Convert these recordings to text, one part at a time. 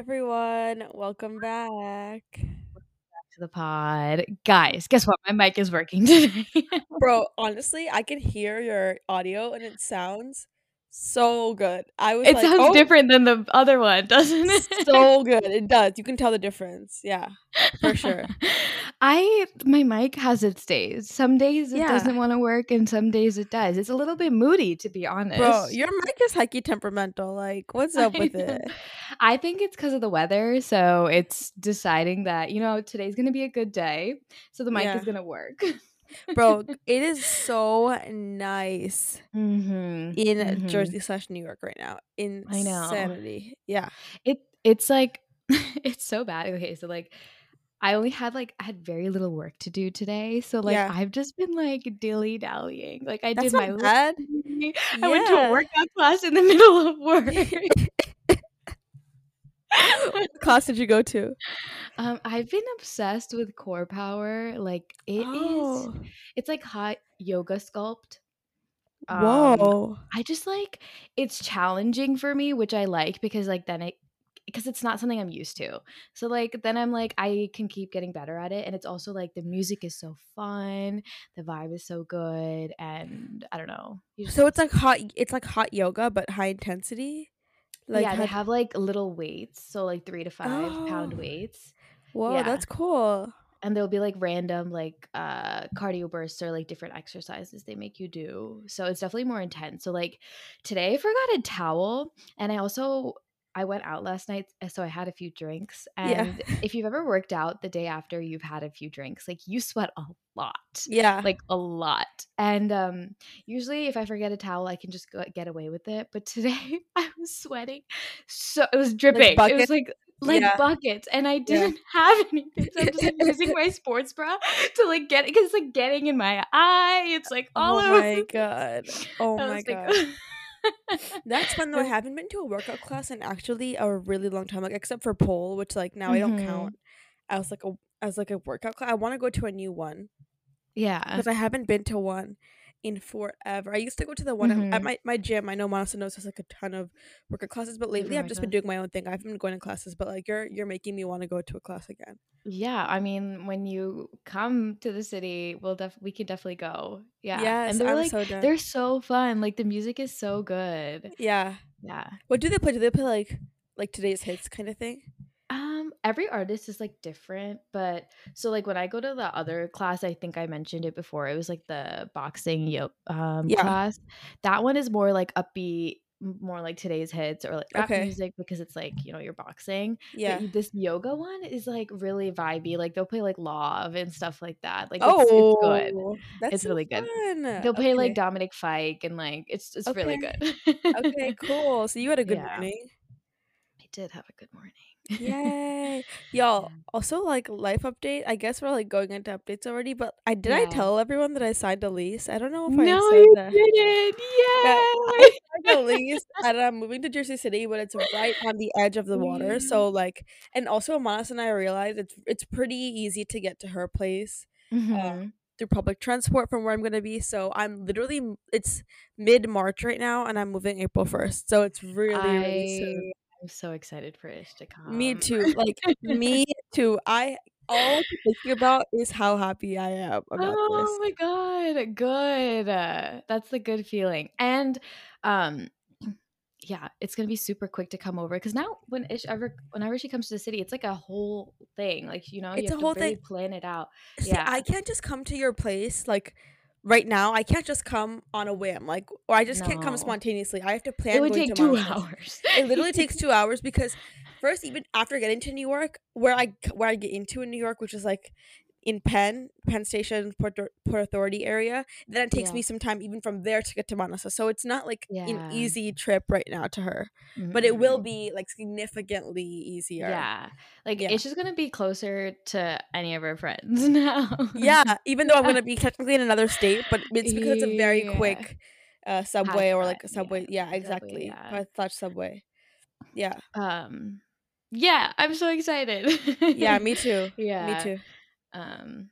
everyone. Welcome back. to the pod. Guys, guess what? My mic is working today. Bro, honestly, I can hear your audio and it sounds so good. I was it like, sounds oh, different than the other one, doesn't it? so good. It does. You can tell the difference. Yeah, for sure. I my mic has its days. Some days it Yeah. doesn't want to work and some days it does. It's a little bit moody to be honest. Bro, your mic is highly temperamental. Like, what's up with know. it? I think it's because of the weather. So it's deciding that, you know, today's going to be a good day. So the mic Yeah. is going to work. Bro, it is so nice mm-hmm. in Mhm. Jersey slash New York right now. I know. Insanity. Yeah. It it's like it's so bad. Okay, so like I only had like I had very little work to do today. So like Yeah. I've just been like dilly dallying. Like I That's did my bad. I went to a workout class in the middle of work. what class did you go to? um I've been obsessed with core power. Like it is. oh. it's like hot yoga sculpt. Um Whoa. I just like it's challenging for me, which I like because like then it because it's not something I'm used to. So like then I'm like I can keep getting better at it and it's also like the music is so fun, the vibe is so good and I don't know. So it's like hot it's like hot yoga but high intensity? Like yeah, they have like little weights, so like 3 to 5 pound Oh. weights. Whoa, yeah. that's cool. And there'll be like random like uh cardio bursts or like different exercises they make you do. So it's definitely more intense. So like today I forgot a towel and I also I went out last night uh, so I had a few drinks Yeah. and if you've ever worked out the day after you've had a few drinks like you sweat a lot. Yeah. Like a lot. And um usually if I forget a towel I can just go, get away with it, but today I was sweating. So it was dripping. it buckets? was like like Yeah. buckets and I didn't have anything. So I'm just like using my sports bra to like get it because it's like getting in my eye. It's like all oh over. my god. Oh my god. like- That's fun though. I haven't been to a workout class in actually a really long time, like except for pole, which like now I don't count mm-hmm. as like a as like a workout class. I want to go to a new one yeah. because I haven't been to one in forever. I used to go to the one at- at mm-hmm. my, my gym. I know Monica knows has like a ton of workout classes, but lately I've just been doing my own thing. I haven't been going to classes, but like you're you're making me want to go to a class again. Yeah, I mean, when you come to the city, we'll def we can definitely go. Yeah, Yes, and they're I'm like so they're so fun. Like the music is so good. Yeah. Yeah. What do they play? Do they play like like today's hits kind of thing? Um, every artist is like different, but so like when I go to the other class, I think I mentioned it before. It was like the boxing yo um Yeah. class. That one is more like upbeat, more like today's hits or like rap Okay. music because it's like you know you're boxing. Yeah. y- this yoga one is like really vibey. Like they'll play like Love and stuff like that. Like oh, it's good. That's It's so really good. They'll play like Dominic Fike and like it's it's really good. Okay, cool. So you had a good Yeah. morning. I did have a good morning. Yay. Y'all, also like life update. I guess we're like going into updates already, but I did I Yeah. tell everyone that I signed a lease? I don't know if I No, said you that. didn't. I Yay! signed a lease and I'm moving to Jersey City, but it's right on the edge of the water. So like and also Manas and I realized it's it's pretty easy to get to her place Mhm. through public transport from where I'm gonna be. So I'm literally m- it's mid March right now and I'm moving April first. So it's really, really soon. I'm so excited for Ish to come. Me too. Like me too. I all I'm thinking about is how happy I am about Oh this. Oh my god, good. Uh, that's the good feeling. And um yeah, it's gonna be super quick to come over because now when Ish ever whenever she comes to the city, it's like a whole thing. Like you know, It's you a whole to really thing. plan it out. See, Yeah. I can't just come to your place like right now. I can't just come on a whim, like or I just can't come spontaneously. I have to plan. It would going take two hours. It literally takes two hours because first, even after getting to New York, where I where I get into in New York, which is like in Penn, Penn Station, Port, Port Authority area, then it takes Yeah. me some time even from there to get to Manasa. So it's not like Yeah. an easy trip right now to her, but it will Mhm. be like significantly easier. Yeah. Like Yeah. it's just gonna be closer to any of her friends now. Yeah, even though I'm gonna be technically in another state, but it's because it's a very quick uh, subway or like a subway. Yeah, Subway, exactly. yeah. Path slash subway. Yeah, um yeah, I'm so excited. yeah, me too. yeah. Me too. Um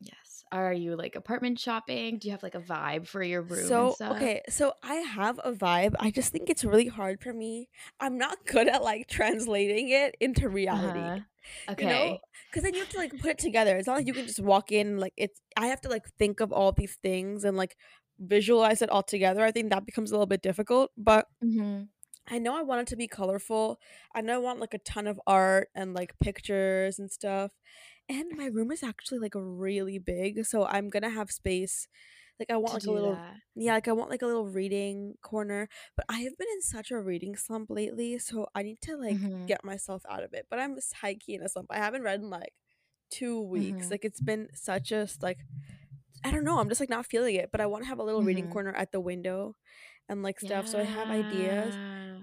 yes. Are you like apartment shopping? Do you have like a vibe for your room So, okay, so I have a vibe. I just think it's really hard for me. I'm not good at like translating it into reality. Uh-huh. You know? Okay. Because then you have to like put it together. It's not like you can just walk in like it's I have to like think of all these things and like visualize it all together. I think that becomes a little bit difficult, but hmm I know I want it to be colorful. I know I want like a ton of art and like pictures and stuff. And my room is actually like really big, so I'm gonna have space. Like I want like a little that. yeah, like I want like a little reading corner. But I have been in such a reading slump lately, so I need to like hmm get myself out of it. But I'm high key in a slump. I haven't read in like two weeks. hmm Like it's been such a like I don't know. I'm just like not feeling it. But I want to have a little reading hmm corner at the window and like stuff. So I have ideas. Yeah.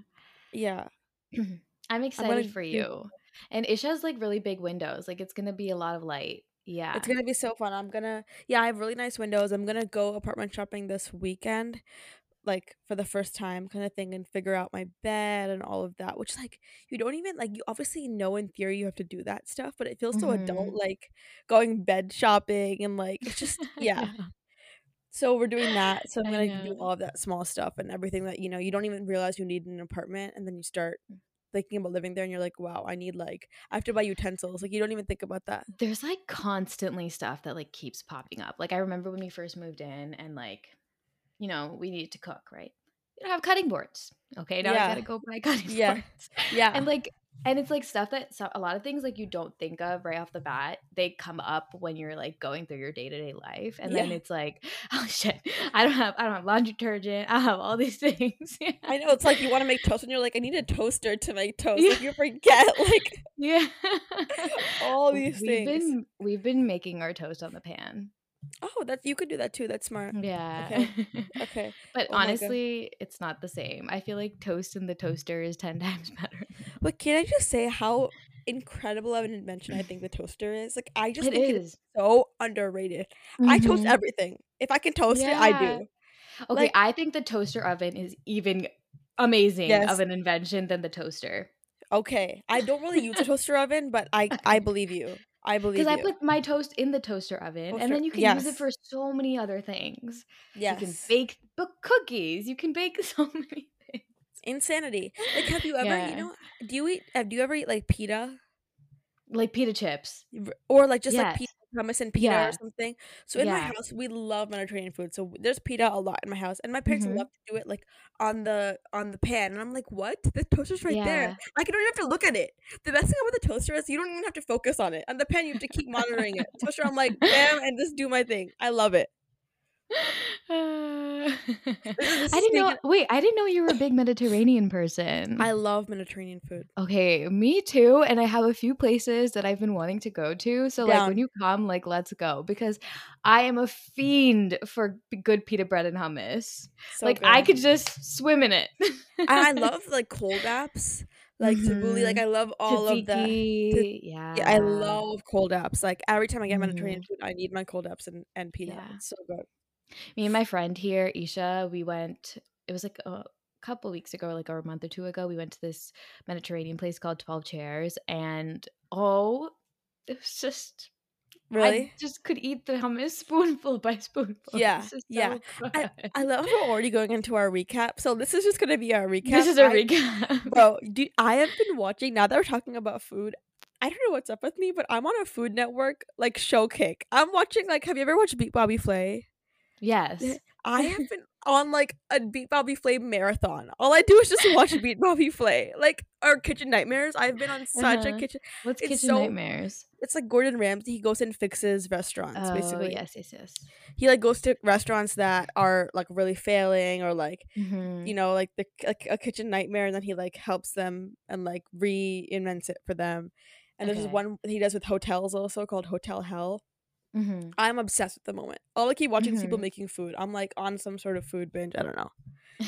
Yeah. I'm I'm excited for do you. And Isha has like really big windows. Like it's gonna be a lot of light. Yeah. It's gonna be so fun. I'm gonna yeah, I have really nice windows. I'm gonna go apartment shopping this weekend, like for the first time kind of thing and figure out my bed and all of that. Which like you don't even like you obviously know in theory you have to do that stuff, but it feels so adult hmm like going bed shopping and like it's just yeah. So we're doing that. So I'm gonna do all of that small stuff and everything that you know you don't even realize you need in an apartment and then you start thinking about living there and you're like, wow, I need like I have to buy utensils. Like you don't even think about that. There's like constantly stuff that like keeps popping up. Like I remember when we first moved in and like, you know, we needed to cook, right? You don't have cutting boards. Okay, now I Yeah. gotta go buy cutting Yeah. boards. Yeah. And like and it's like stuff that so, a lot of things like you don't think of right off the bat. They come up when you're like going through your day-to-day life. And then it's like, oh shit, I don't have I don't have laundry detergent. I have all these things. I know it's like you want to make toast and you're like, I need a toaster to make toast. yeah. Like you forget like Yeah. all these we've things. been we've been making our toast on the pan. Oh, that you could do that too. That's smart. Yeah. Okay. Okay. but Oh honestly, it's not the same. I feel like toast in the toaster is 10 times better. But can I just say how incredible of an invention I think the toaster is? Like I just It think it is is. so underrated. I toast Mhm. everything. If I can toast it, I do. Okay, Like I think the toaster oven is even amazing of an invention than the toaster. Okay. I don't really use a toaster oven, but I I believe you. I Because I put my toast in the toaster oven, and then you can use it for so many other things. Yes, You can bake cookies. You can bake so many things. Insanity. Like have you ever, you know, do you eat Have do you ever eat like pita? Like pita chips. Or like just like pita hummus and pita or something. So in my house, we love Mediterranean food. So there's pita a lot in my house, and my parents hmm love to do it like on the on the pan. And I'm like, what? The toaster's right there. Yeah. Like you don't even have to look at it. The best thing about the toaster is you don't even have to focus on it. On the pan, you have to keep monitoring it. Toaster, I'm like, bam, and just do my thing. I love it. I didn't know. Wait, I didn't know you were a big Mediterranean person. I love Mediterranean food. Okay, me too. And I have a few places that I've been wanting to go to. So, like, when you come, like, let's go because I am a fiend for good pita bread and hummus. So Like, I could just swim in it. And I love like cold apps, like tabbouleh. Like mm-hmm. I love all of the. the Tzatziki. yeah, I love cold apps. Like every time I get Mediterranean mm-hmm. food, I need my cold apps and, and pita. Yeah. It's so good. Me and my friend here, Isha, we went, it was like a couple weeks ago, like or a month or two ago, we went to this Mediterranean place called 12 Chairs. And oh, it was just, I Really? just could eat the hummus spoonful by spoonful. Yeah, is yeah. I. I love how we're already going into our recap. So this is just gonna be our recap. This is a I recap. bro, do, I have been watching now that we're talking about food. I don't know what's up with me, but I'm on a Food Network like show kick. I'm watching like have you ever watched Beat Bobby Flay? Yes. I have been on like a Beat Bobby Flay marathon. All I do is just watch Beat Bobby Flay. Like our Kitchen Nightmares. I've been on such a Uh-huh. kitchen. What's It's Kitchen so Nightmares? it's like Gordon Ramsay. He goes and fixes restaurants Oh, basically. yes, yes, yes. He like goes to restaurants that are like really failing or like hmm you know like the like a kitchen nightmare and then he like helps them and like reinvents it for them. And there's this one he does with hotels also called Hotel Hell. Hmm I'm obsessed at the moment. All like keep watching these people hmm making food. I'm like on some sort of food binge. I don't know.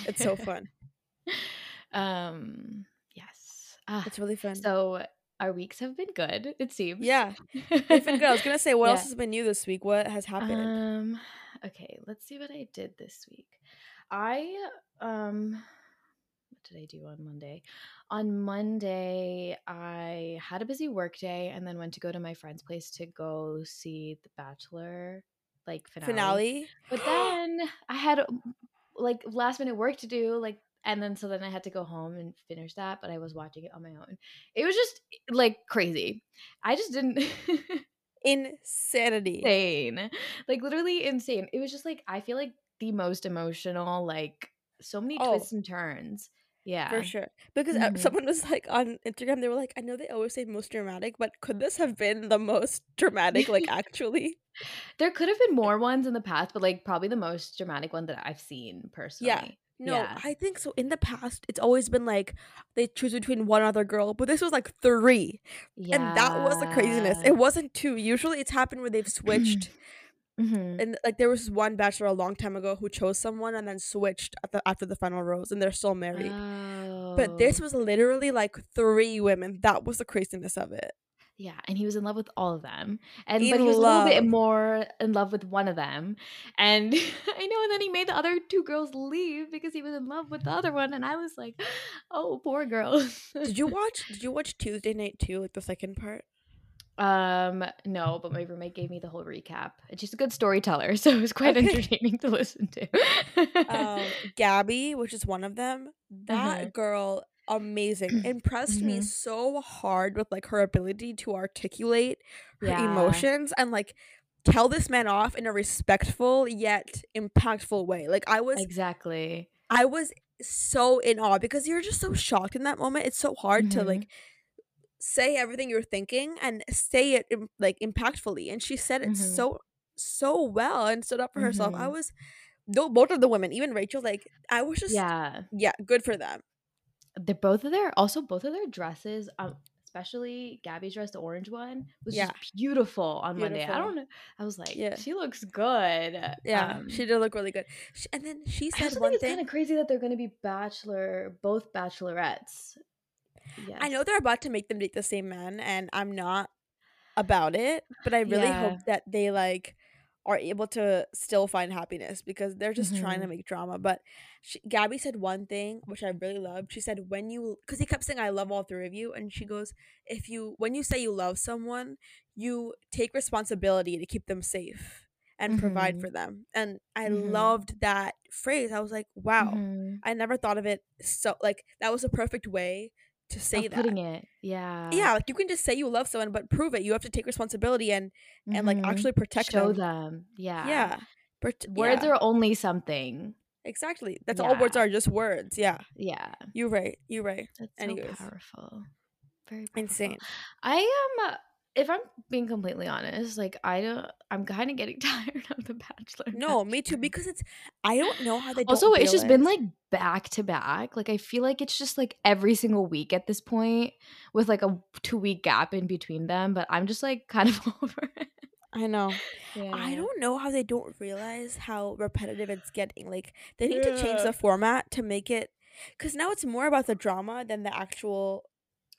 It's so fun. um, yes. Ah, It's really fun. so our weeks have been good, it seems. Yeah. They've been good. I was gonna say what else has been new this week? What has happened? Um, okay, let's see what I did this week. I um did I do on Monday? On Monday, I had a busy work day and then went to go to my friend's place to go see The Bachelor like finale. finale. But then I had um, like last minute work to do, like and then so then I had to go home and finish that, but I was watching it on my own. It was just like crazy. I just didn't Insanity. insane. Like literally insane. It was just like I feel like the most emotional, like so many Oh. twists and turns. Yeah. For sure. Because uh, Mhm. someone was like on Instagram, they were like, I know they always say most dramatic, but could this have been the most dramatic, like actually? There could have been more ones in the past, but like probably the most dramatic one that I've seen personally. Yeah. No, Yeah. I think so. In the past, it's always been like they choose between one other girl, but this was like three. Yeah. And that was the craziness. It wasn't two. Usually it's happened where they've switched. Mhm. and like there was one bachelor a long time ago who chose someone and then switched at the, after the final rose and they're still married. But this Oh. was literally like three women. That was the craziness of it. Yeah, and he was in love with all of them. And In but he was a little bit more in love with one of them. And I know, and then he made the other two girls leave because he was in love with the other one. And I was like, oh, poor girl. Did you watch did you watch Tuesday night too, like the second part? Um, no, but my roommate gave me the whole recap. And she's a good storyteller, so it was quite Okay. entertaining to listen to. um Gabby, which is one of them, that Uh-huh. girl amazing. Impressed me Mhm. so hard with like her ability to articulate her Yeah. emotions and like tell this man off in a respectful yet impactful way. Like I was exactly. I was so in awe because you're just so shocked in that moment. It's so hard to Mhm. like say everything you're thinking and say it like impactfully. And she said it Mhm. so so well and stood up for herself. I Mhm. was though both of the women, even Rachel, like I was just yeah, Yeah. good for them. They're both of their also both of their dresses, um, especially Gabby's dress, the orange one, was Yeah. just beautiful on Monday. I don't know. I was like, Yeah. she looks good. Yeah, Um, she did look really good. Sh and then she I said also one think it's thing. kind of crazy that they're going to be bachelor, both bachelorettes. Yes. I know they're about to make them date the same man, and I'm not about it, but I really Yeah. hope that they like are able to still find happiness because they're just trying to Mhm. make drama. But she, Gabby said one thing which I really loved. She said, "When you," because he kept saying, "I love all three of you," and she goes, "If you, when you say you love someone, you take responsibility to keep them safe and provide Mhm. for them." And I Mhm. loved that phrase. I was like, "Wow." Mhm. I never thought of it so like that was a perfect way to say Of that. putting it. Yeah. Yeah, like you can just say you love someone, but prove it. You have to take responsibility and and like Mhm. actually protect them. Show them. them. Yeah. Yeah. Words yeah, are only something. exactly. That's all words are, just words. Yeah, Yeah. you're right. You're right. That's Anyways. so powerful. Very powerful. Insane. I am, uh, if I'm being completely honest, like I don't, I'm kind of getting tired of The Bachelor. No, me too. Because it's I don't know how they don't Also, it's just been like back to back. Like I feel like it's just like every single week at this point, with like a two week gap in between them. But I'm just like kind of over it. I know. Yeah. I don't know how they don't realize how repetitive it's getting. Like they need to change the format to make it because now it's more about the drama than the actual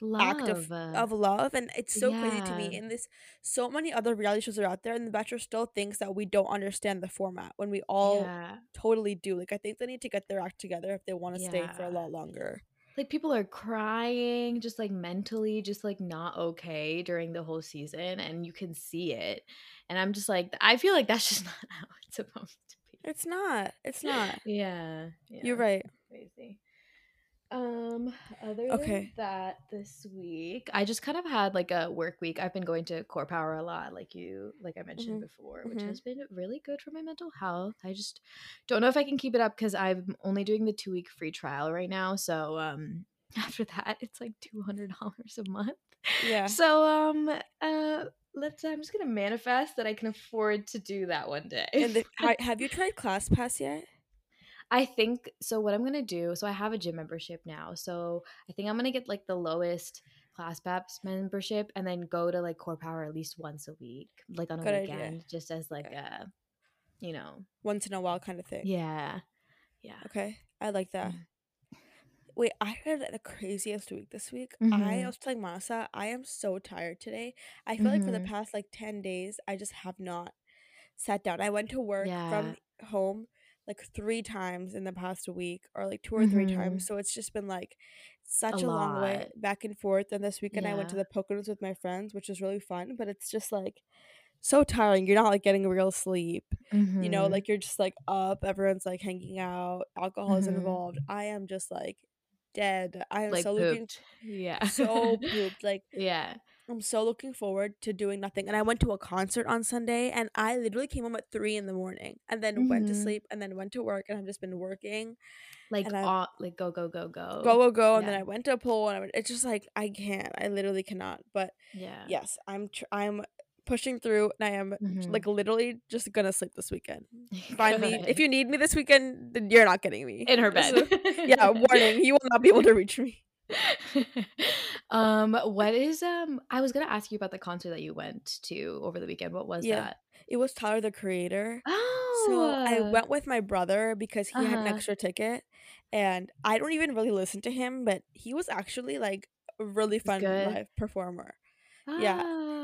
love act of, of love and it's so crazy to me Yeah. and this so many other reality shows are out there and the bachelor still thinks that we don't understand the format when we all yeah. totally do like i think they need to get their act together if they want to stay for a lot longer. Like people are crying just like mentally just like not okay during the whole season and you can see it and i'm just like i feel like that's just not how it's supposed to be. It's not it's not. Yeah, yeah you're right. crazy um other Okay. than that this week i just kind of had like a work week i've been going to core power a lot like you like i mentioned Mhm. before which Mhm. has been really good for my mental health i just don't know if i can keep it up because i'm only doing the two week free trial right now so um after that it's like $200 a month yeah so um uh let's i'm just gonna manifest that i can afford to do that one day and the, have you tried class pass yet I think so. What I'm gonna do, so I have a gym membership now. So I think I'm gonna get like the lowest class pass membership, and then go to like Core Power at least once a week, like on a Good idea. weekend, just as like a, you know, once in a while kind of thing yeah, yeah. okay i like that Mm. Wait, I had the craziest week this week. I Mhm. was telling Masa, I am so tired today. I feel like for the Mhm. past like 10 days, I just have not sat down. I went to work Yeah. from home like three times in the past week, or like two or three Mhm. times. So it's just been like such A a, long way back and forth. And this weekend, I went to Yeah. the Poconos with my friends, which was really fun. But it's just like so tiring. You're not like getting real sleep. You know, Mhm. like you're just like up, everyone's like hanging out, alcohol is Mhm. involved. I am just like dead. I am Like so looking. Yeah. so pooped. Like yeah. I'm so looking forward to doing nothing. And I went to a concert on Sunday and I literally came home at three in the morning and then went to Mhm. sleep and then went to work and I've just been working Like all like go go go go go. go go and then I went to a pool and I went, it's just like I can't. I literally cannot. But Yeah. yes, I'm tr- I'm pushing through and I am Mhm. like literally just gonna sleep this weekend. Find me if you need me this weekend, then you're not getting me. In her bed. is- yeah, warning, you will not be able to reach me. um, what is um I was gonna ask you about the concert that you went to over the weekend. What was Yeah. that? It was Tyler the Creator. oh So I Oh. went with my brother because he had an Uh-huh. extra ticket and I don't even really listen to him, but he was actually like a really fun good. live performer. Yeah.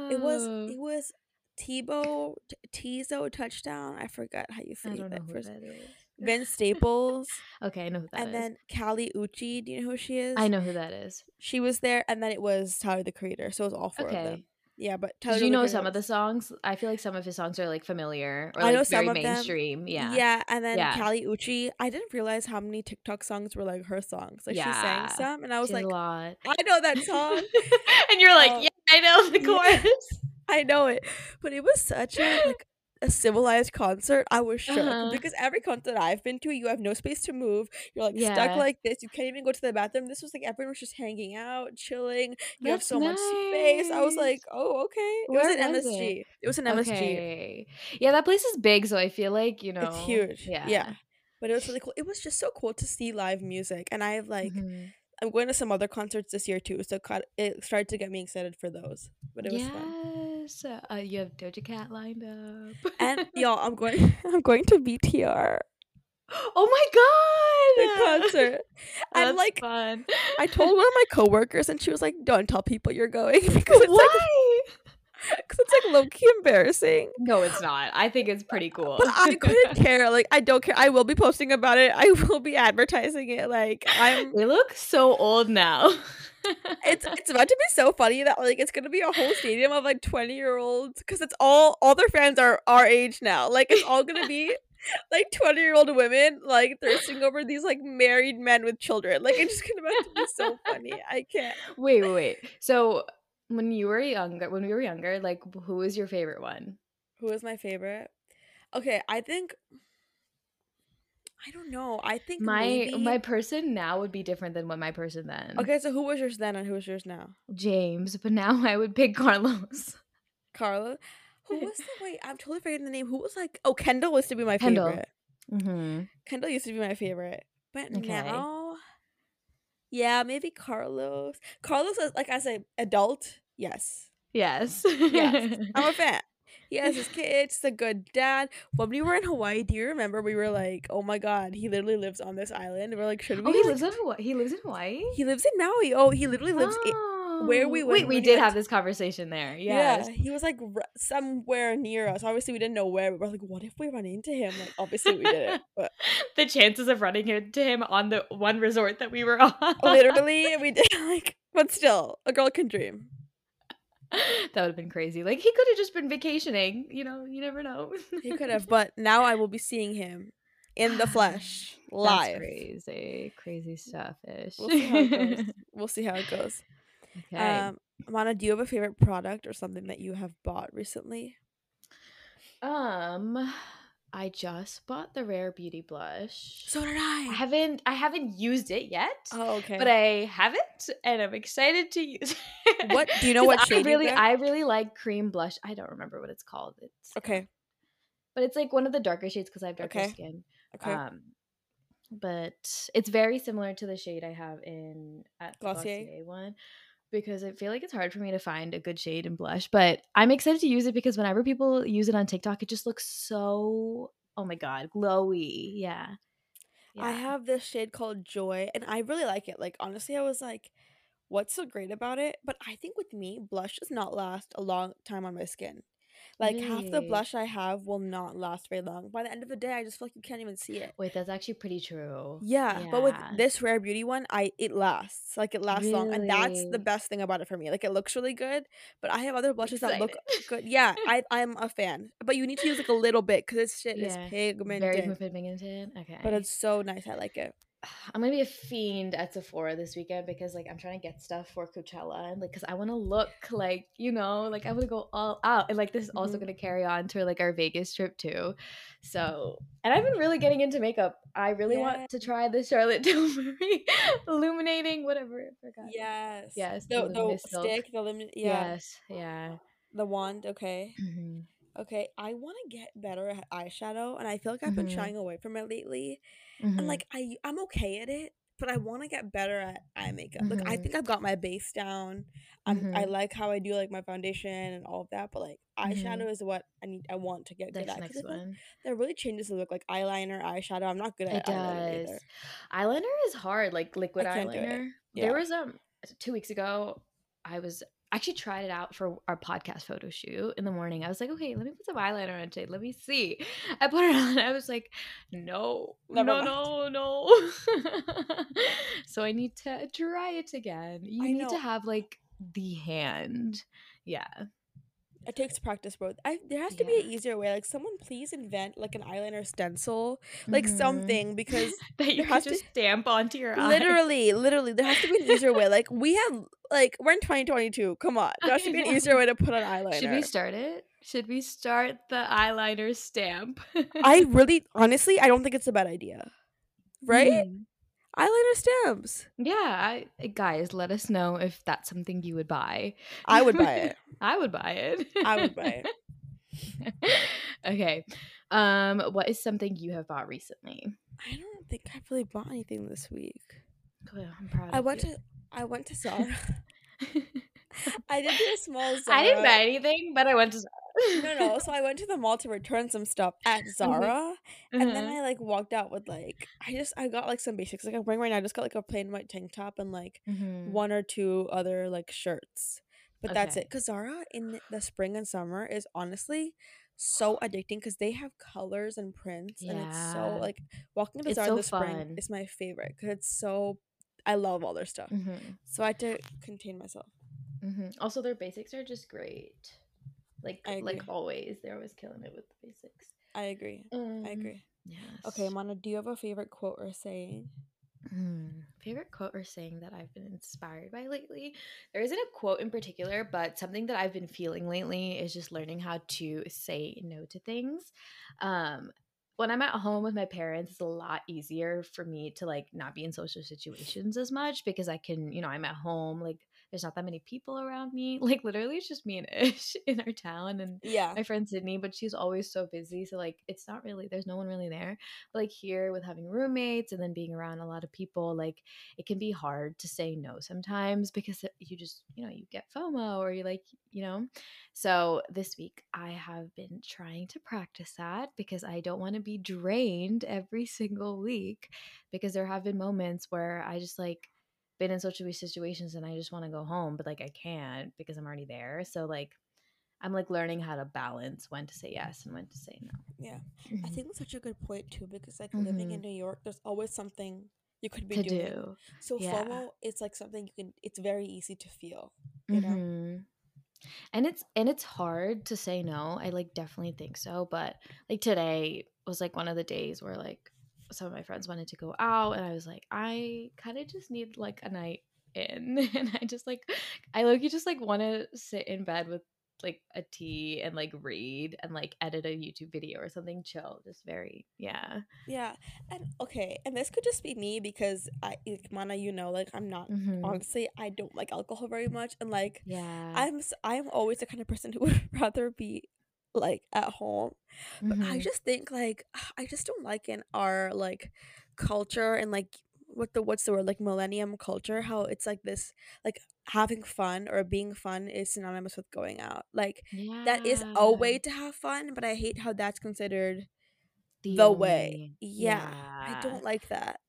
It was Oh. it was Tebow T- Teezo Touchdown. I forgot how you say I don't know that who first. that is. Vince Staples Okay, I know who that and is. then Kali Uchi. Do you know who she is? I know who that is. She was there and then it was Tyler the Creator. So it was all four of them. Yeah, but Tyler you know Creator some of the songs? I feel like some of his songs are like familiar or I know like some very of them. mainstream. Yeah. Yeah, and then Yeah. Kali Uchi, I didn't realize how many TikTok songs were like her songs. Like she sang some, and I was She like, a lot. I know that song. and you're like, Oh. yeah, I know the Yeah. chorus. I know it. But it was such a like a civilized concert. I was shook Uh-huh. because every concert I've been to, you have no space to move. You're like stuck like this. You can't even go to the bathroom. This was like everyone was just hanging out, chilling. You have That's so much space. I was like, oh okay. It Where was an was MSG. it? It was an MSG. Okay. Yeah, that place is big, so I feel like, you know. It's huge. Yeah. Yeah. But it was really cool. It was just so cool to see live music, and I've like. Mhm. I'm going to some other concerts this year too, so it started to get me excited for those. But it was fun. Yes. Uh, you have Doja Cat lined up. And y'all, I'm going. I'm going to BTR oh my god! the concert. and That's like, fun. I told one of my coworkers, and she was like, "Don't tell people you're going because it's like, Why? because it's like low key embarrassing." No, it's not. I think it's pretty cool. But I couldn't care. Like, I don't care. I will be posting about it. I will be advertising it. Like, I'm. They look so old now. It's it's about to be so funny that like it's gonna be a whole stadium of like twenty year olds because it's all all their fans are our age now. Like it's all gonna be like twenty year old women like thirsting over these like married men with children. Like it's just gonna about to be so funny. I can't. wait, wait, wait. So when you were younger, when we were younger, like who was your favorite one? Who was my favorite? Okay, I think. I don't know. I think My maybe... my person now would be different than what my person then. Okay, so who was yours then and who was yours now? James, but now I would pick Carlos. Carla. Who was the wait? I'm totally forgetting the name. Who was like? Oh, Kendall used to be my Kendall. favorite. Mm-hmm. Kendall used to be my favorite, but Okay. now, yeah, maybe Carlos. Carlos, is, like as an adult, yes, Yes. Yes. I'm a fan. He has his kids. He's a good dad. When we were in Hawaii, do you remember we were like, "Oh my god, he literally lives on this island." We're like, "Should oh, we?" oh, he like- lives in Hawaii. He lives in Hawaii. He lives in Maui. Oh, he literally lives. Where we Oh. went Wait, we did have this conversation there. Yes. Yeah, he was like r- somewhere near us. Obviously, we didn't know where. But we're like, "What if we run into him?" Like, obviously, we didn't. But the chances of running into him on the one resort that we were on. literally, we did. Like, but still, a girl can dream. that would have been crazy. Like he could have just been vacationing. You know, you never know. He could have, but now I will be seeing him in the flesh, That's live. crazy, crazy stuff ish. We'll see how it goes. We'll see how it goes. Okay. Um, Mana, do you have a favorite product or something that you have bought recently? Um, I just bought the Rare Beauty blush. So did I I. haven't I haven't used it yet. Oh, okay. But I have it and I'm excited to use it. What- do you know what I shade you really? I really like cream blush. I don't remember what it's called. It's okay. but it's like one of the darker shades because I have darker Okay. skin. Okay. Um but it's very similar to the shade I have in at the Glossier? Glossier one because I feel like it's hard for me to find a good shade and blush. But I'm excited to use it because whenever people use it on TikTok, it just looks so oh my god, glowy. Yeah. I have this shade called Joy, and I really like it. Like honestly, I was like, "What's so great about it?" But I think with me, blush does not last a long time on my skin. Like half the blush I have will not last very long. By the end of the day, I just feel like you can't even see it. Wait, that's actually pretty true. Yeah, but with this Rare Beauty one, I it lasts. Like it lasts long, and that's the best thing about it for me. Like it looks really good, but I have other blushes that look good. Yeah, I I'm a fan, but you need to use like a little bit because this shit is Yeah. Very pigmented. Okay, But it's so nice. I like it. I'm gonna be a fiend at Sephora this weekend because like I'm trying to get stuff for Coachella and like because I want to look like you know like I want to go all out and like this is also Mhm. gonna carry on to like our Vegas trip too. So and I've been really getting into makeup. I really Yeah. want to try the Charlotte Tilbury illuminating whatever I forgot. Yes. Yes, The the the stick, the limit. Yeah. Yes, yeah. The wand. Okay. hmm Okay. I want to get better at eyeshadow, and I feel like I've been hmm shying away from it lately. And hmm like I I'm okay at it, but I want to get better at eye makeup. Like I hmm think I've got my base down. I'm I hmm like how I do like my foundation and all of that, but like hmm eyeshadow is what I need I want to get good at the because I next one. that really changes the look like eyeliner, eyeshadow. I'm not good It at eyeliner either. Eyeliner is hard, like liquid I can't do it. eyeliner. Yeah. There was um two weeks ago, I was actually tried it out for our podcast photo shoot in the morning. I was like, okay, let me put some eyeliner on today. Let me see. I put it on. I was like, no, Never no, no, no. so I need to try it again. You I need to have like the hand. Yeah. It takes practice, bro. I there has to be an easier way. Like someone please invent like an eyeliner stencil, like hmm something because that you could to stamp onto your eye. literally, literally there has to be an easier way. Like we have like we're in 2022. Come on. There has to be an easier way to put on eyeliner. Should we start it? Should we start the eyeliner stamp? I really honestly I don't think it's a bad idea. Right? Mhm. Eyeliner stamps. Yeah, I, guys, let us know if that's something you would buy. I would buy it. I would buy it. I would buy it. okay. Um, what is something you have bought recently? I don't think I've really bought anything this week. Good, I'm proud I went you. to I went to Zara. I did do a small Zara. I didn't buy anything, but I went to Zara. No, no. So I went to the mall to return some stuff at Zara, and then Uh-huh. I like walked out with like I just I got like some basics. Like I'm wearing right now, I just got like a plain white tank top and like Mhm. one or two other like shirts. But that's it. Cause Zara in the spring and summer is honestly so addicting because they have colors and prints, and it's so like walking It's Zara in so the spring fun. is my favorite because it's so I love all their stuff. Mhm. So I had to contain myself. hmm Also, their basics are just great. Like like always, they're always killing it with the basics. I agree. I Um, agree. yes. Okay, Mana, do you have a favorite quote or saying? Hmm. Favorite quote or saying that I've been inspired by lately? There isn't a quote in particular, but something that I've been feeling lately is just learning how to say no to things. Um, when I'm at home with my parents, it's a lot easier for me to like not be in social situations as much because I can, you know, I'm at home, like there's not that many people around me. Like literally it's just me and Ish in our town and Yeah. my friend Sydney, but she's always so busy. So like it's not really there's no one really there. But like here with having roommates and then being around a lot of people, like it can be hard to say no sometimes because you just, you know, you get FOMO or you like, you know. So this week I have been trying to practice that because I don't want to be drained every single week because there have been moments where I just like been in social situations and I just want to go home, but like I can't because I'm already there. So like I'm like learning how to balance when to say yes and when to say no. Yeah. I Mhm. think that's such a good point too because like living in Mhm. New York, there's always something you could be to doing. do. So Yeah. FOMO is like something you can it's very easy to feel, you know? hmm And it's and it's hard to say no. I like definitely think so, but like today was like one of the days where like some of my friends wanted to go out and I was like I kind of just need like a night in. And I just like I look you just like want to sit in bed with like a tea and like read and like edit a YouTube video or something chill just very yeah. Yeah. And okay, and this could just be me because I like, Mana, you know, like I'm not hmm honestly, I don't like alcohol very much and like yeah. I'm I'm always the kind of person who would rather be like at home. But I Mhm. just think like I just don't like in our like culture and like what the what's the word like millennium culture how it's like this like having fun or being fun is synonymous with going out. Like that is a way to have fun, but I hate how that's considered the the way. only Yeah. I yeah don't like that.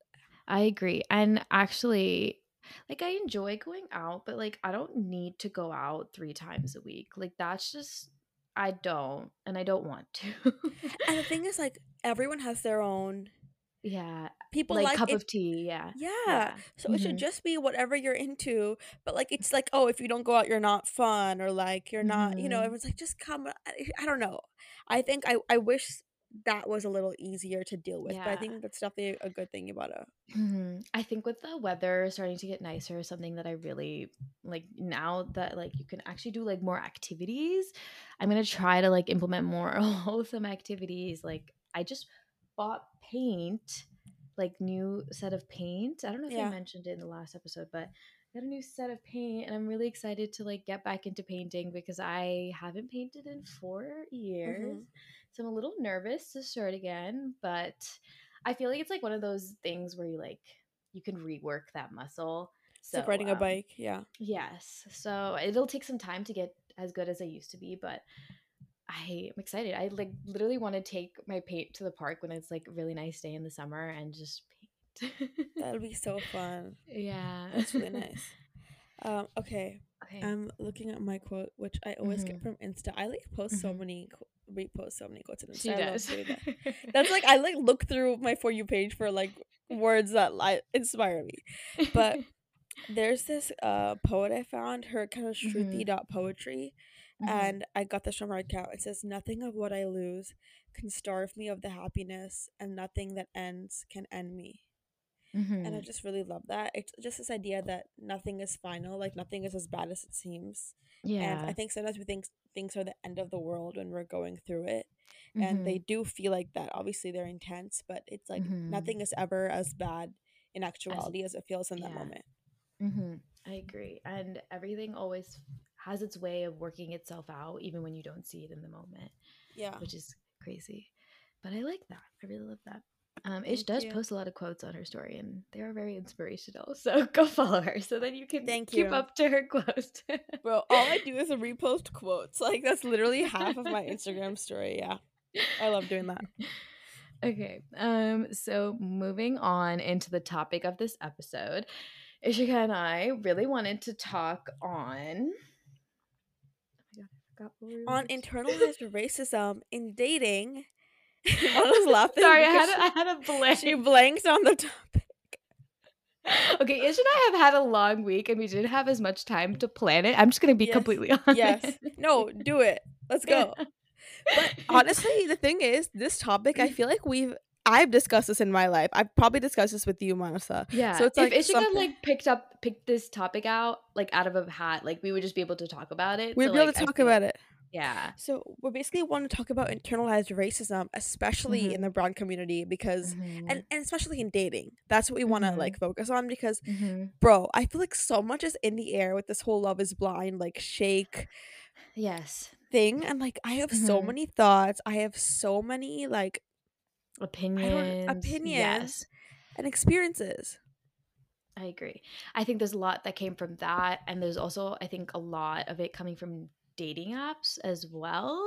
I agree. And actually, like I enjoy going out, but like I don't need to go out three times a week. Like that's just I don't, and I don't want to. and the thing is, like, everyone has their own. Yeah, People like, like cup it- of tea. Yeah, Yeah. Yeah. So it should Mhm. just be whatever you're into. But like it's like, oh, if you don't go out, you're not fun or like you're not, you know, Mhm. everyone's like, just come. I, I don't know. I think I, I wish that was a little easier to deal with. But I think that's definitely a good thing about it. Mhm. I think with the weather starting to get nicer, something that I really like now that like you can actually do like more activities, I'm gonna try to like implement more wholesome activities. Like I just bought paint, like new set of paint. I don't know if Yeah. I mentioned it in the last episode, but I got a new set of paint and I'm really excited to like get back into painting because I haven't painted in four years. Mhm. So I'm a little nervous to start again, but I feel like it's like one of those things where you like you can rework that muscle. So like riding a um, bike. Yeah. Yes. So it'll take some time to get as good as I used to be, but I am excited. I like literally want to take my paint to the park when it's like a really nice day in the summer and just paint. That'll be so fun. yeah. That's really nice. Um, okay. okay. I'm looking at my quote, which I always Mhm. get from Insta. I like post so Mhm. many, repost so many quotes Insta. she I love does. doing that. That's like I like look through my for you page for like words that like inspire me. but There's this uh poet I found, her kind of Mhm. dot poetry, Mhm. and I got this from her account. It says, "Nothing of what I lose can starve me of the happiness, and nothing that ends can end me." And I Mhm. just really love that. It's just this idea that nothing is final, like nothing is as bad as it seems. Yeah. And I think sometimes we think things are the end of the world when we're going through it, and they Mhm. do feel like that. Obviously, they're intense, but it's like Mhm. nothing is ever as bad in actuality as it feels in that yeah. moment. hmm I agree. And everything always has its way of working itself out, even when you don't see it in the moment, Yeah. which is crazy. But I like that. I really love that. Um, Ish Thank does you. post a lot of quotes on her story, and they are very inspirational. So go follow her so that you can Thank keep you. up to her quotes. Bro, all I do is repost quotes. Like that's literally half of my Instagram story. Yeah. I love doing that. Okay. Um, so moving on into the topic of this episode, Ishika and I really wanted to talk on. Oh my god, I forgot we On internalized racism in dating. Mana's laughing. Sorry, I had a, I had a blank. she, blanks on the topic. okay, Ish and I have had a long week, and we didn't have as much time to plan it. I'm just gonna be Yes, completely honest. Yes. No, do it. Let's go. But honestly, the thing is, this topic, I feel like we've I've discussed this in my life. I've probably discussed this with you, Manasa. Yeah. So it's if like Ishika something- like picked up picked this topic out like out of a hat, like we would just be able to talk about it. We'd So, be able like, to talk about it. Yeah. So we basically want to talk about internalized racism, especially in Mhm. the brown community, because Mhm. and, and especially in dating. That's what we want to Mhm. like focus on because Mhm. bro, I feel like so much is in the air with this whole love is blind like shake yes. thing and like I have so Mhm. many thoughts. I have so many like Opinions. opinions. Yes. and experiences. I agree. I think there's a lot that came from that. And there's also, I think, a lot of it coming from dating apps as well.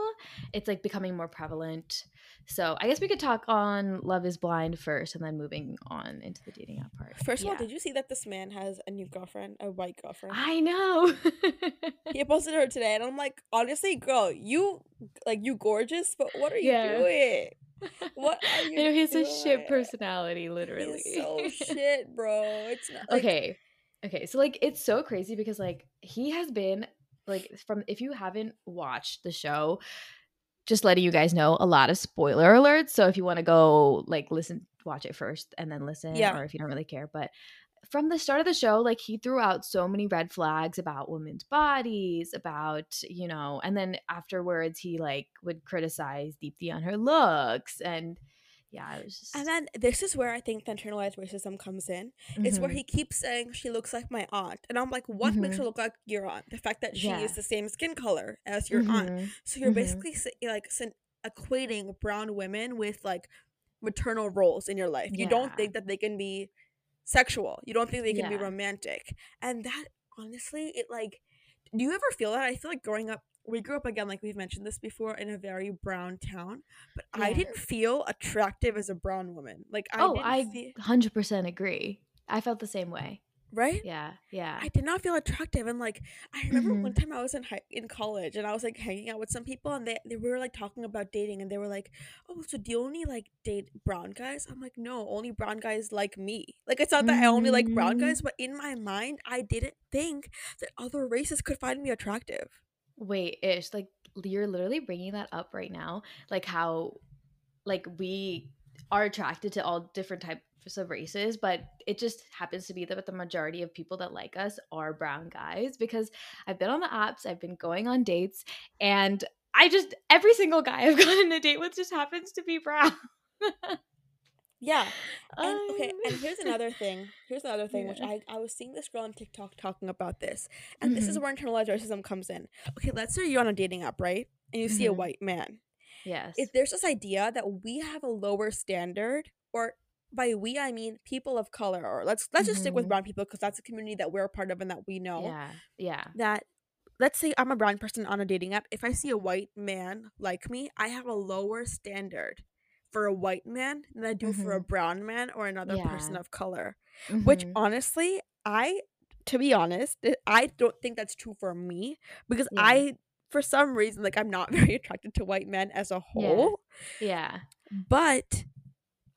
It's like becoming more prevalent. So I guess we could talk on Love is Blind first and then moving on into the dating app part. First of all, did you see that this man has a new girlfriend, a white girlfriend? I know. he posted her today and I'm like, honestly, girl, you like you gorgeous, but what are you Yeah. doing? What are you know he's a shit personality, literally. He's so shit, bro. It's not like, okay okay so like it's so crazy because like he has been like from if you haven't watched the show just letting you guys know a lot of spoiler alerts so if you want to go like listen watch it first and then listen Yeah. or if you don't really care but from the start of the show like he threw out so many red flags about women's bodies about you know and then afterwards he like would criticize deepti on her looks and yeah it was just And then this is where I think the internalized racism comes in. It's where he keeps saying she looks like my aunt, and I'm like, what makes her look like your aunt? The fact that she Yeah. is the same skin color as your aunt. Mhm. So you're Mhm. basically like equating brown women with like maternal roles in your life. You don't think that they can be sexual. You don't think they can be romantic. And that honestly, it like do you ever feel that? I feel like growing up we grew up again like we've mentioned this before in a very brown town, but I didn't feel attractive as a brown woman. Like I oh, I feel 100% agree. I felt the same way. right? Yeah. Yeah. I did not feel attractive, and like I remember Mhm. one time I was in high in college, and I was like hanging out with some people, and they they were like talking about dating, and they were like, "Oh, so do you only like date brown guys?" I'm like, "No, only brown guys like me." Like it's not that I only like brown guys, but in my mind, I didn't think that other races could find me attractive. Wait, ish, like you're literally bringing that up right now, like how like we are attracted to all different types of races, but it just happens to be that the majority of people that like us are brown guys because I've been on the apps, I've been going on dates, and I just every single guy I've gone on a date with just happens to be brown. Yeah. And okay, and Um, here's another thing. Here's another thing, which. I I was seeing this girl on TikTok talking about this, and this is Mhm. where internalized racism comes in. Okay, let's say you're on a dating app, right? And you see a Mhm. white man. Yes. If there's this idea that we have a lower standard, or by we I mean people of color, or let's let's just stick with Mhm. brown people because that's a community that we're a part of and that we know. Yeah. Yeah. That let's say I'm a brown person on a dating app. If I see a white man like me, I have a lower standard for a white man than I do for a Mhm. brown man or another person of color. Which Mhm. honestly, I to be honest, I don't think that's true for me because Yeah. I for some reason like I'm not very attracted to white men as a Yeah. whole. Yeah. But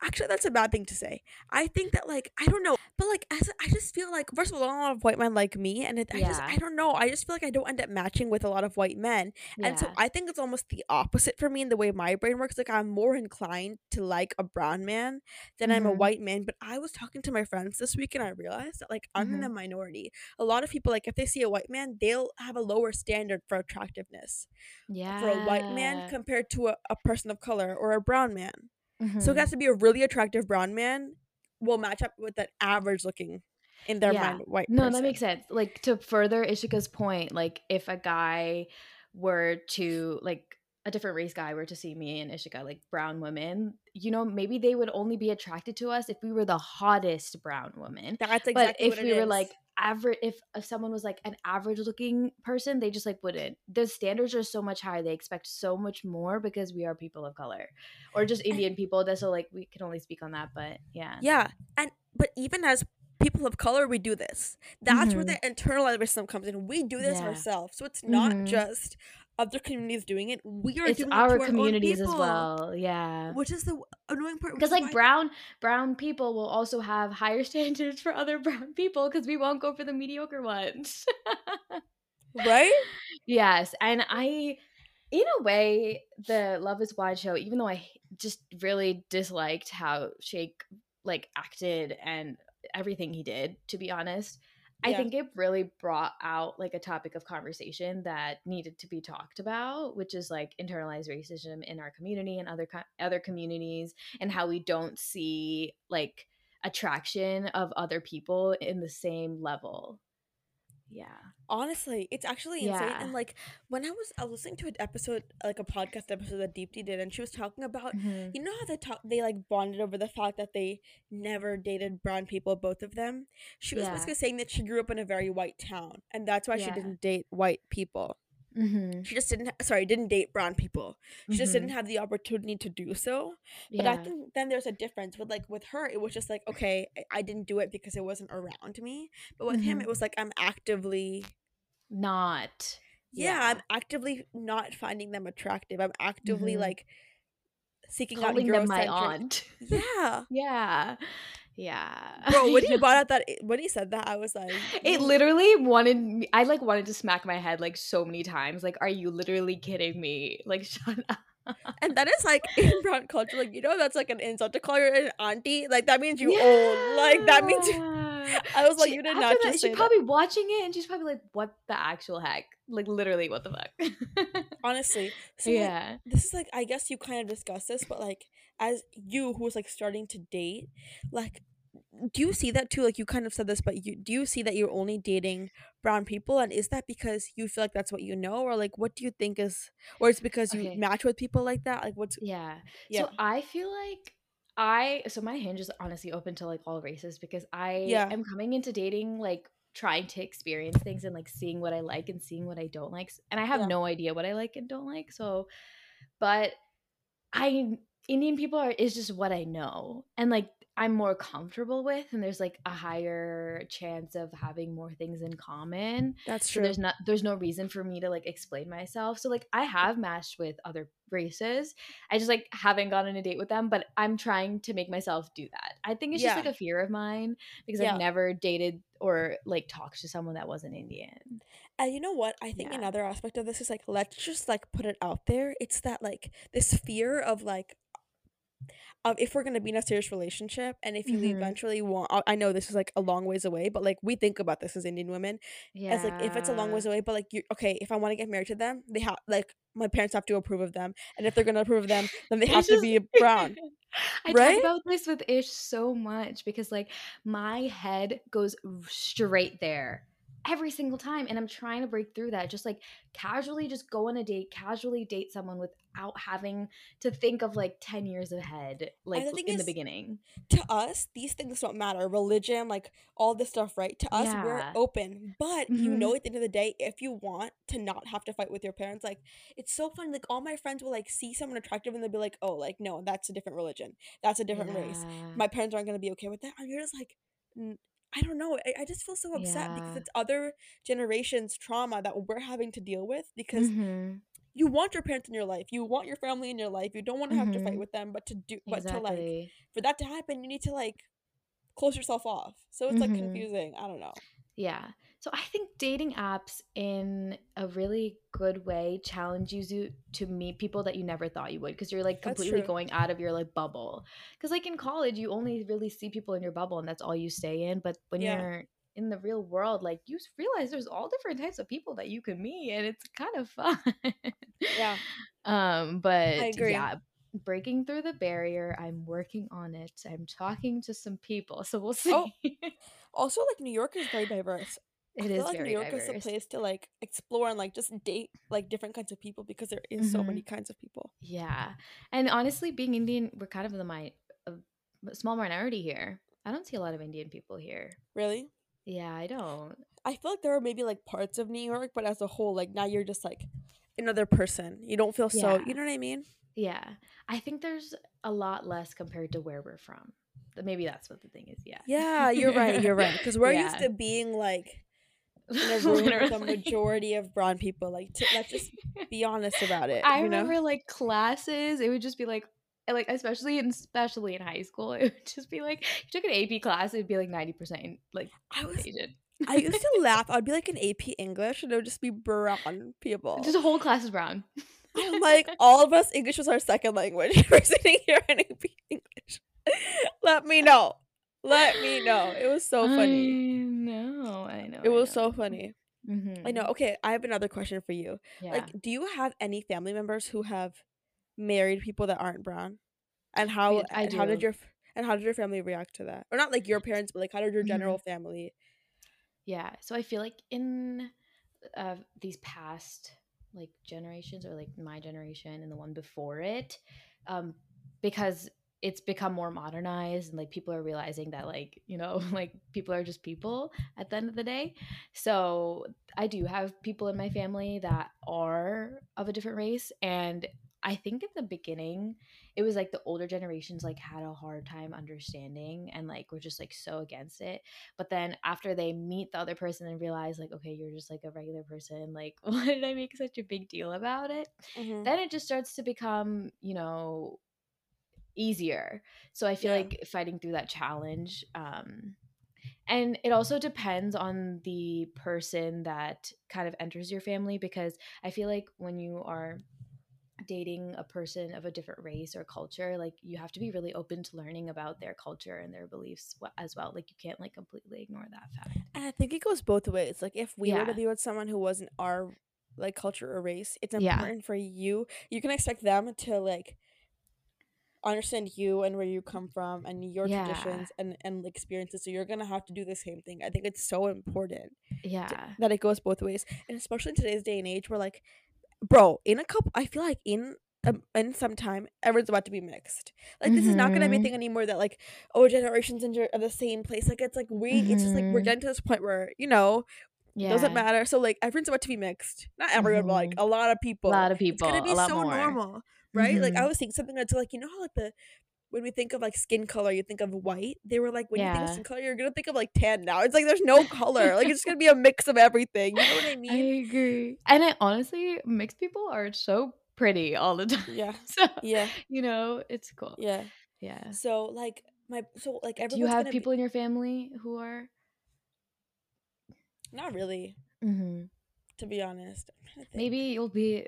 actually that's a bad thing to say. I think that like I don't know, but like as I just feel like first of all, a lot of white men like me, and it, I just I don't know. I just feel like I don't end up matching with a lot of white men, and so I think it's almost the opposite for me in the way my brain works. Like I'm more inclined to like a brown man than I'm a Mhm. white man. But I was talking to my friends this week, and I realized that like I'm in a Mhm. minority. A lot of people like if they see a white man, they'll have a lower standard for attractiveness for a white man compared to a, a person of color or a brown man. So it Mhm. has to be a really attractive brown man will match up with that average looking in their Yeah. mind white No, that makes sense. Like to further Ishika's point, like if a guy were to like a different race guy were to see me and Ishika, like brown women, you know, maybe they would only be attracted to us if we were the hottest brown woman. That's But exactly if what it we were is. like average, if, if someone was like an average looking person, they just like wouldn't. The standards are so much higher. They expect so much more because we are people of color or just Indian people. That's so like we can only speak on that, but yeah. yeah, and but even as people of color, we do this. That's where Mhm. the internalized racism comes in. We do this Yeah. ourselves, so it's not Mhm. just other communities doing it. We are It's doing our it communities our as well. Yeah. which is the annoying part. Because like brown brown people will also have higher standards for other brown people because we won't go for the mediocre ones right? yes and i in a way the love is blind show even though I just really disliked how Shake like acted and everything he did to be honest i think it really brought out like a topic of conversation that needed to be talked about which is like internalized racism in our community and other co- other communities and how we don't see like attraction of other people in the same level yeah Honestly, it's actually insane. Yeah. And like when I was I was listening to an episode, like a podcast episode that Deepti did, and she was talking about Mhm. you know how they talk they like bonded over the fact that they never dated brown people, both of them. She was Yeah. basically saying that she grew up in a very white town, and that's why she didn't date white people. Mhm. She just didn't. ha- Sorry, didn't date brown people. She just didn't Mhm. have the opportunity to do so. But I think then there's a difference with like with her, it was just like okay, I, I didn't do it because it wasn't around me. But with him, Mhm. it was like I'm actively not yeah, yeah I'm actively not finding them attractive. I'm actively Mhm. like seeking calling out them my aunt Yeah, yeah yeah bro. When he brought out that, when he said that, I was like, it literally wanted me i like wanted to smack my head like so many times like are you literally kidding me like shut up and that is like in brown culture, like you know, that's like an insult to call her an auntie. Like that means you old. Like that means. You- Yeah. I was like, She- you did not that, just say she's that. probably watching it and she's probably like what the actual heck like literally what the fuck Honestly, so like, yeah this is like I guess you kind of discussed this, but like as you who was like starting to date, like do you see that too? Like you kind of said this, but you do you see that you're only dating brown people, and is that because you feel like that's what you know, or like what do you think is, or it's because you match with people like that? Like what's Yeah. yeah So I feel like I so my hinge is honestly open to like all races because I Yeah. am coming into dating like trying to experience things and like seeing what I like and seeing what I don't like. And I have Yeah. no idea what I like and don't like. So but I Indian people are is just what I know. And like I'm more comfortable with and there's like a higher chance of having more things in common. That's So true. there's not there's no reason for me to like explain myself. So like I have matched with other races. I just like haven't gone on a date with them, but I'm trying to make myself do that. I think it's just like a fear of mine because Yeah. I've never dated or like talked to someone that wasn't Indian. And you know what? I think Yeah. another aspect of this is like let's just like put it out there. It's that like this fear of like of if we're gonna be in a serious relationship and if you Mhm. eventually want I know this is like a long ways away, but like we think about this as Indian women yeah. as like if it's a long ways away, but like you okay, if I want to get married to them, they have like my parents have to approve of them. And if they're gonna approve of them, then they have to be brown. I talk Right? about this with Ish so much because like my head goes straight there every single time and I'm trying to break through that just like casually just go on a date casually date someone without having to think of like 10 years ahead like the in the beginning to us, these things don't matter. Religion, like all this stuff, right? To us, we're open. But you hmm know, at the end of the day, if you want to not have to fight with your parents, like it's so fun. Like all my friends will like see someone attractive and they'll be like, "Oh, like no, that's a different religion. That's a different race. My parents aren't gonna be okay with that." And you're just like, "N- I don't know. I, I just feel so upset because it's other generations' trauma that we're having to deal with because hmm you want your parents in your life, you want your family in your life, you don't want to have to fight hmm with them, but to do, but to like for that to happen, you need to like close yourself off. So it's like hmm confusing. I don't know. Yeah. So I think dating apps in a really good way challenge you to, to meet people that you never thought you would because you're like completely going out of your like bubble. Because like in college, you only really see people in your bubble and that's all you stay in. But when Yeah. you're in the real world, like you realize there's all different types of people that you can meet and it's kind of fun. Yeah. um, but I agree. yeah, breaking through the barrier, I'm working on it. I'm talking to some people, so we'll Oh, see. also like New York is very diverse. I it feel is like New York is a place to like explore and like just date like different kinds of people because there is so hmm many kinds of people. Yeah. And honestly, being Indian, we're kind of the mi- a small minority here. I don't see a lot of Indian people here. Really? Yeah, I don't. I feel like there are maybe like parts of New York, but as a whole, like now you're just like another person. You don't feel so, Yeah. you know what I mean? Yeah. I think there's a lot less compared to where we're from. Maybe that's what the thing is. Yeah. Yeah, you're right. You're right. Because we're used to being like in a room with a majority of brown people. Like, to, let's just be honest about it, I you know? remember like classes, it would just be like, like especially in especially in high school, it would just be like you took an AP class, it'd be like ninety percent like I was Asian. I used to laugh. I'd be like in AP English and it would just be brown people. just a whole class is brown. I'm like, all of us, English was our second language. We're sitting here in AP English. Let me know. Let me know. It was so I funny. know, I know, It I was know. so funny. Mm-hmm. I know. Okay, I have another question for you. Yeah. Like, do you have any family members who have married people that aren't brown? And how and how did your and how did your family react to that? Or not like your parents, but like how did your general family? Yeah. So I feel like in uh, these past like generations or like my generation and the one before it, um, because it's become more modernized and like people are realizing that like you know like people are just people at the end of the day so i do have people in my family that are of a different race and i think in the beginning it was like the older generations like had a hard time understanding and like were just like so against it but then after they meet the other person and realize like okay you're just like a regular person like why did i make such a big deal about it Mhm. then it just starts to become you know easier so i feel Yeah. like fighting through that challenge um and it also depends on the person that kind of enters your family because i feel like when you are dating a person of a different race or culture like you have to be really open to learning about their culture and their beliefs as well like you can't like completely ignore that fact And I think it goes both ways. Like if we were to be with someone who wasn't our like culture or race, it's Yeah. important for you. You can expect them to like understand you and where you come from and your Yeah. traditions and and experiences. So you're gonna have to do the same thing. I think it's so important to- yeah that it goes both ways, and especially in today's day and age, where like, bro, in a couple, I feel like in. Um, in some time, everyone's about to be mixed. Like this is not gonna be a Mhm. thing anymore. That like, oh, generations in are the same place. Like it's like we, it's just like we're Mhm. getting to this point where you know yeah doesn't matter. So like everyone's about to be mixed. Not everyone, but like Mhm. a lot of people. a lot of people. It's gonna be so more normal, right? Like I was seeing something that's like you know how like the when we think of like skin color, you think of white. They were like, when you think of skin color, you're gonna think of like tan now. It's like there's no color. Like it's gonna be a mix of everything. You know what I mean? I agree. And I honestly, mixed people are so pretty all the time. Yeah. So, Yeah. you know, it's cool. Yeah. Yeah. So like my so like Do you have people in your family who are? not really, hmm to be honest. I'm trying to think. Maybe you'll be.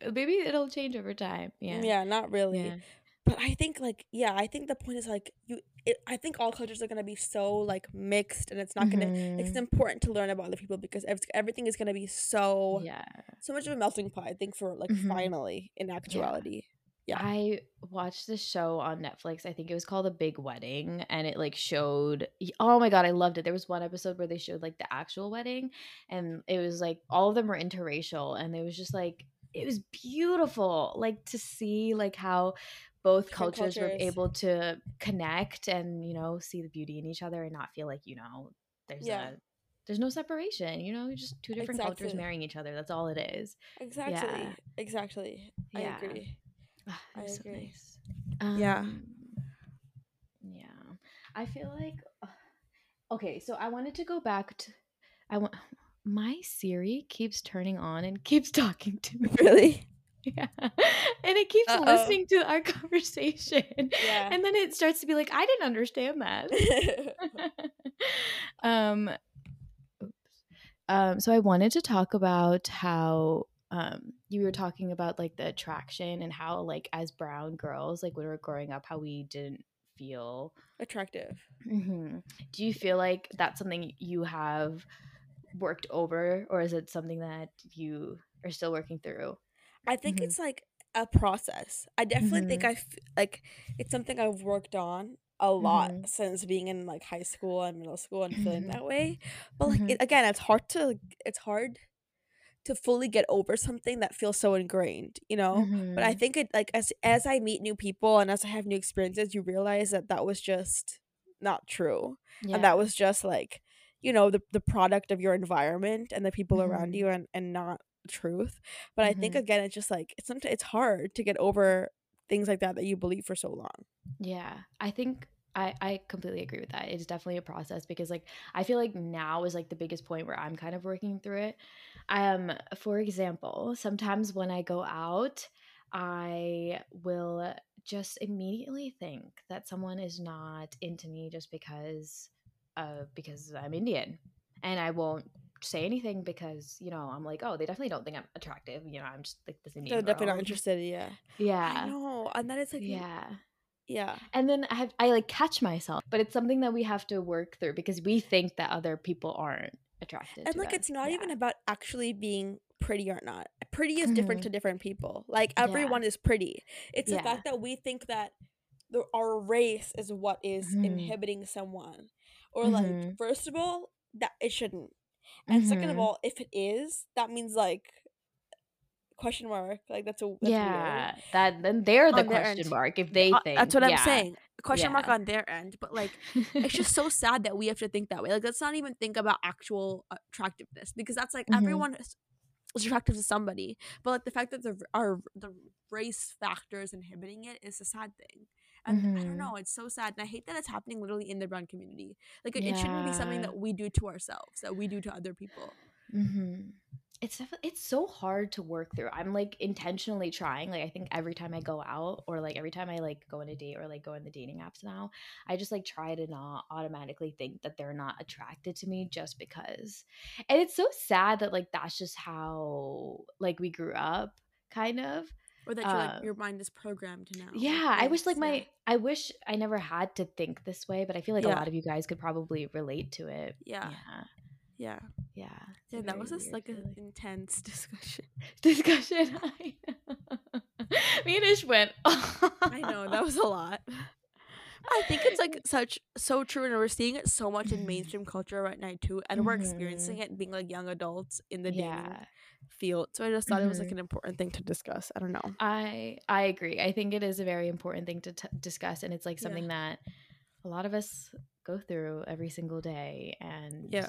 maybe it'll change over time. Yeah. Yeah, not really. Yeah. But I think like yeah, I think the point is like you. It, I think all cultures are gonna be so like mixed, and it's not gonna. It's Mhm. important to learn about other people because ev- everything is gonna be so Yeah. so much of a melting pot. I think for like Mhm. finally in actuality. Yeah. I watched this show on Netflix. I think it was called The Big Wedding, and it like showed. Oh my god, I loved it. There was one episode where they showed like the actual wedding, and it was like all of them were interracial, and it was just like it was beautiful, like to see like how both Different cultures, were able to connect and you know see the beauty in each other and not feel like you know there's Yeah. a there's no separation. You know, just two different cultures marrying each other. That's all it is. Exactly. Yeah. Exactly. Yeah. I agree. Ah, it I so agree. nice. Yeah. Um, yeah. I feel like okay, so I wanted to go back to I want my Siri keeps turning on and keeps talking to me. Really? Yeah. And it keeps Uh-oh. listening to our conversation. Yeah. And then it starts to be like, I didn't understand that. um oops. um so i wanted to talk about how um you were talking about like the attraction and how like as brown girls like when we were growing up how we didn't feel Attractive. Mhm. do you feel like that's something you have worked over or is it something that you are still working through I think Mhm. it's like a process. I definitely think Mhm. I f- like it's something I've worked on a lot Mhm. since being in like high school and middle school and feeling Mhm. that way. But like Mhm. it, again, it's hard to it's hard to fully get over something that feels so ingrained, you know? But I Mhm. think it like as as I meet new people and as I have new experiences, you realize that that was just not true. yeah And that was just like, you know, the the product of your environment and the people around Mhm. you and and not truth. But I think Mhm. again it's just like it's sometimes it's hard to get over things like that that you believe for so long. Yeah, I think I I completely agree with that. It's definitely a process because like I feel like now is like the biggest point where I'm kind of working through it. Um, for example, sometimes when I go out, I will just immediately think that someone is not into me just because uh because I'm Indian. And I won't say anything because, you know, I'm like, oh, they definitely don't think I'm attractive. You know, I'm just like this Indian. They're definitely girl. not interested, yeah. Yeah. I Yeah. know. And that is like Yeah. yeah. And then I have I like catch myself, but it's something that we have to work through because we think that other people aren't attracted And like us. it's not Yeah. even about actually being pretty or not. Pretty is different Mhm. to different people. Like Yeah. everyone is pretty. It's the fact that we think that the, our race is what is Mhm. inhibiting someone. Or like Mhm. first of all, that it shouldn't. And second of Mhm. all, if it is, that means like question mark. Like that's a that's weird. yeah, that then they're the On question end. mark if they Uh, think. that's what I'm saying. Question mark on their end, but like it's just so sad that we have to think that way. Like let's not even think about actual attractiveness because that's like Mhm. everyone is, is attractive to somebody, but like the fact that the our the race factors inhibiting it is a sad thing. And I don't Mhm. know, it's so sad, and I hate that it's happening literally in the brown community. Like it, it shouldn't be something that we do to ourselves, that we do to other people. hmm It's it's so hard to work through. I'm like intentionally trying. Like I think every time I go out or like every time I like go on a date or like go in the dating apps now, I just like try to not automatically think that they're not attracted to me just because. And it's so sad that like that's just how like we grew up kind of. Or that you're, like, Um, your mind is programmed now. Yeah, I wish like yeah. my I wish I never had to think this way, but I feel like a lot of you guys could probably relate to it. Yeah. Yeah. Yeah. Yeah. Yeah, that was just like an intense discussion. discussion. I. Me and Ish went. I know that was a lot. I think it's like such so true, and we're seeing it so much in Mhm. mainstream culture right now too, and we're Mhm. experiencing it being like young adults in the dating yeah. Field. So I just thought it was like Mhm. an important thing to discuss. I don't know. I I agree. I think it is a very important thing to t- discuss, and it's like Yeah. something that a lot of us go through every single day. And Yeah.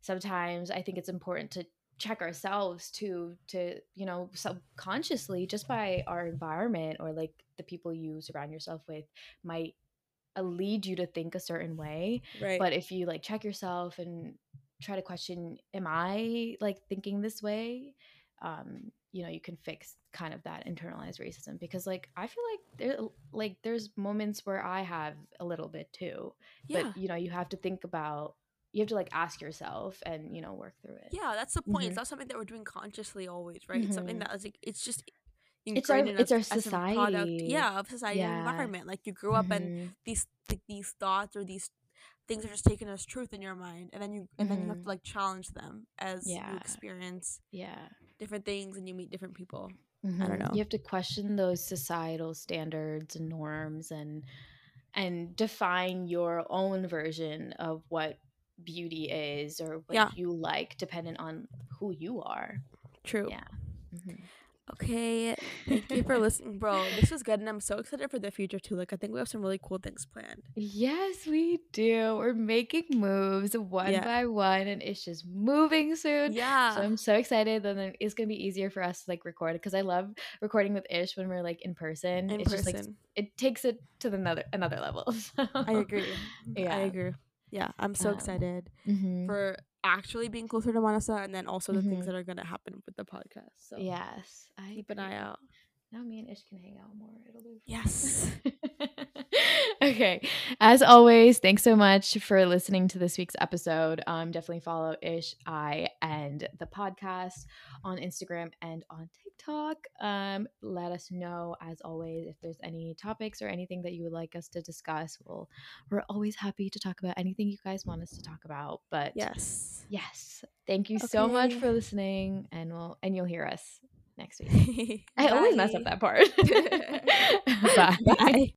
sometimes I think it's important to check ourselves to to you know subconsciously just by our environment or like the people you surround yourself with might uh, lead you to think a certain way Right. but if you like check yourself and try to question am i like thinking this way um you know you can fix kind of that internalized racism because like i feel like there like there's moments where i have a little bit too yeah. but you know you have to think about you have to like ask yourself and you know work through it yeah, that's the point. Mhm. It's not something that we're doing consciously always, right? It's something Mhm. that is like it's just It's our- it's our a product, society. yeah, of society Yeah. environment. Like you grew up and Mhm. these like, these thoughts or these things are just taken as truth in your mind, and then you and then you have to like challenge them as Yeah. you experience yeah different things and you meet different people. Mhm. know. You have to question those societal standards and norms and and define your own version of what beauty is or what Yeah. you like dependent on who you are. True. Yeah. Mhm. Okay. Thank you for listening, bro. This was good, and I'm so excited for the future too. Like I think we have some really cool things planned. Yes, we do. We're making moves one Yeah. by one and it's just moving soon. Yeah. So I'm so excited that then it's gonna be easier for us to like record because I love recording with Ish when we're like in person. in it's person. just like it takes it to the another another level. I agree. Yeah. I agree. Yeah, I'm so Um, excited Mhm. for actually being closer to Manasa and then also the things Mhm. that are gonna happen with the podcast. So yes, I keep an eye out. Now me and Ish can hang out more. It'll be fun. Yes. okay. As always, thanks so much for listening to this week's episode. Um, definitely follow Ish, I, and the podcast on Instagram and on TikTok. Um, let us know, as always, if there's any topics or anything that you would like us to discuss. We'll, we're always happy to talk about anything you guys want us to talk about. But Yes. yes, thank you so much for listening, and we'll and you'll hear us next week. I always mess up that part. Bye. Bye.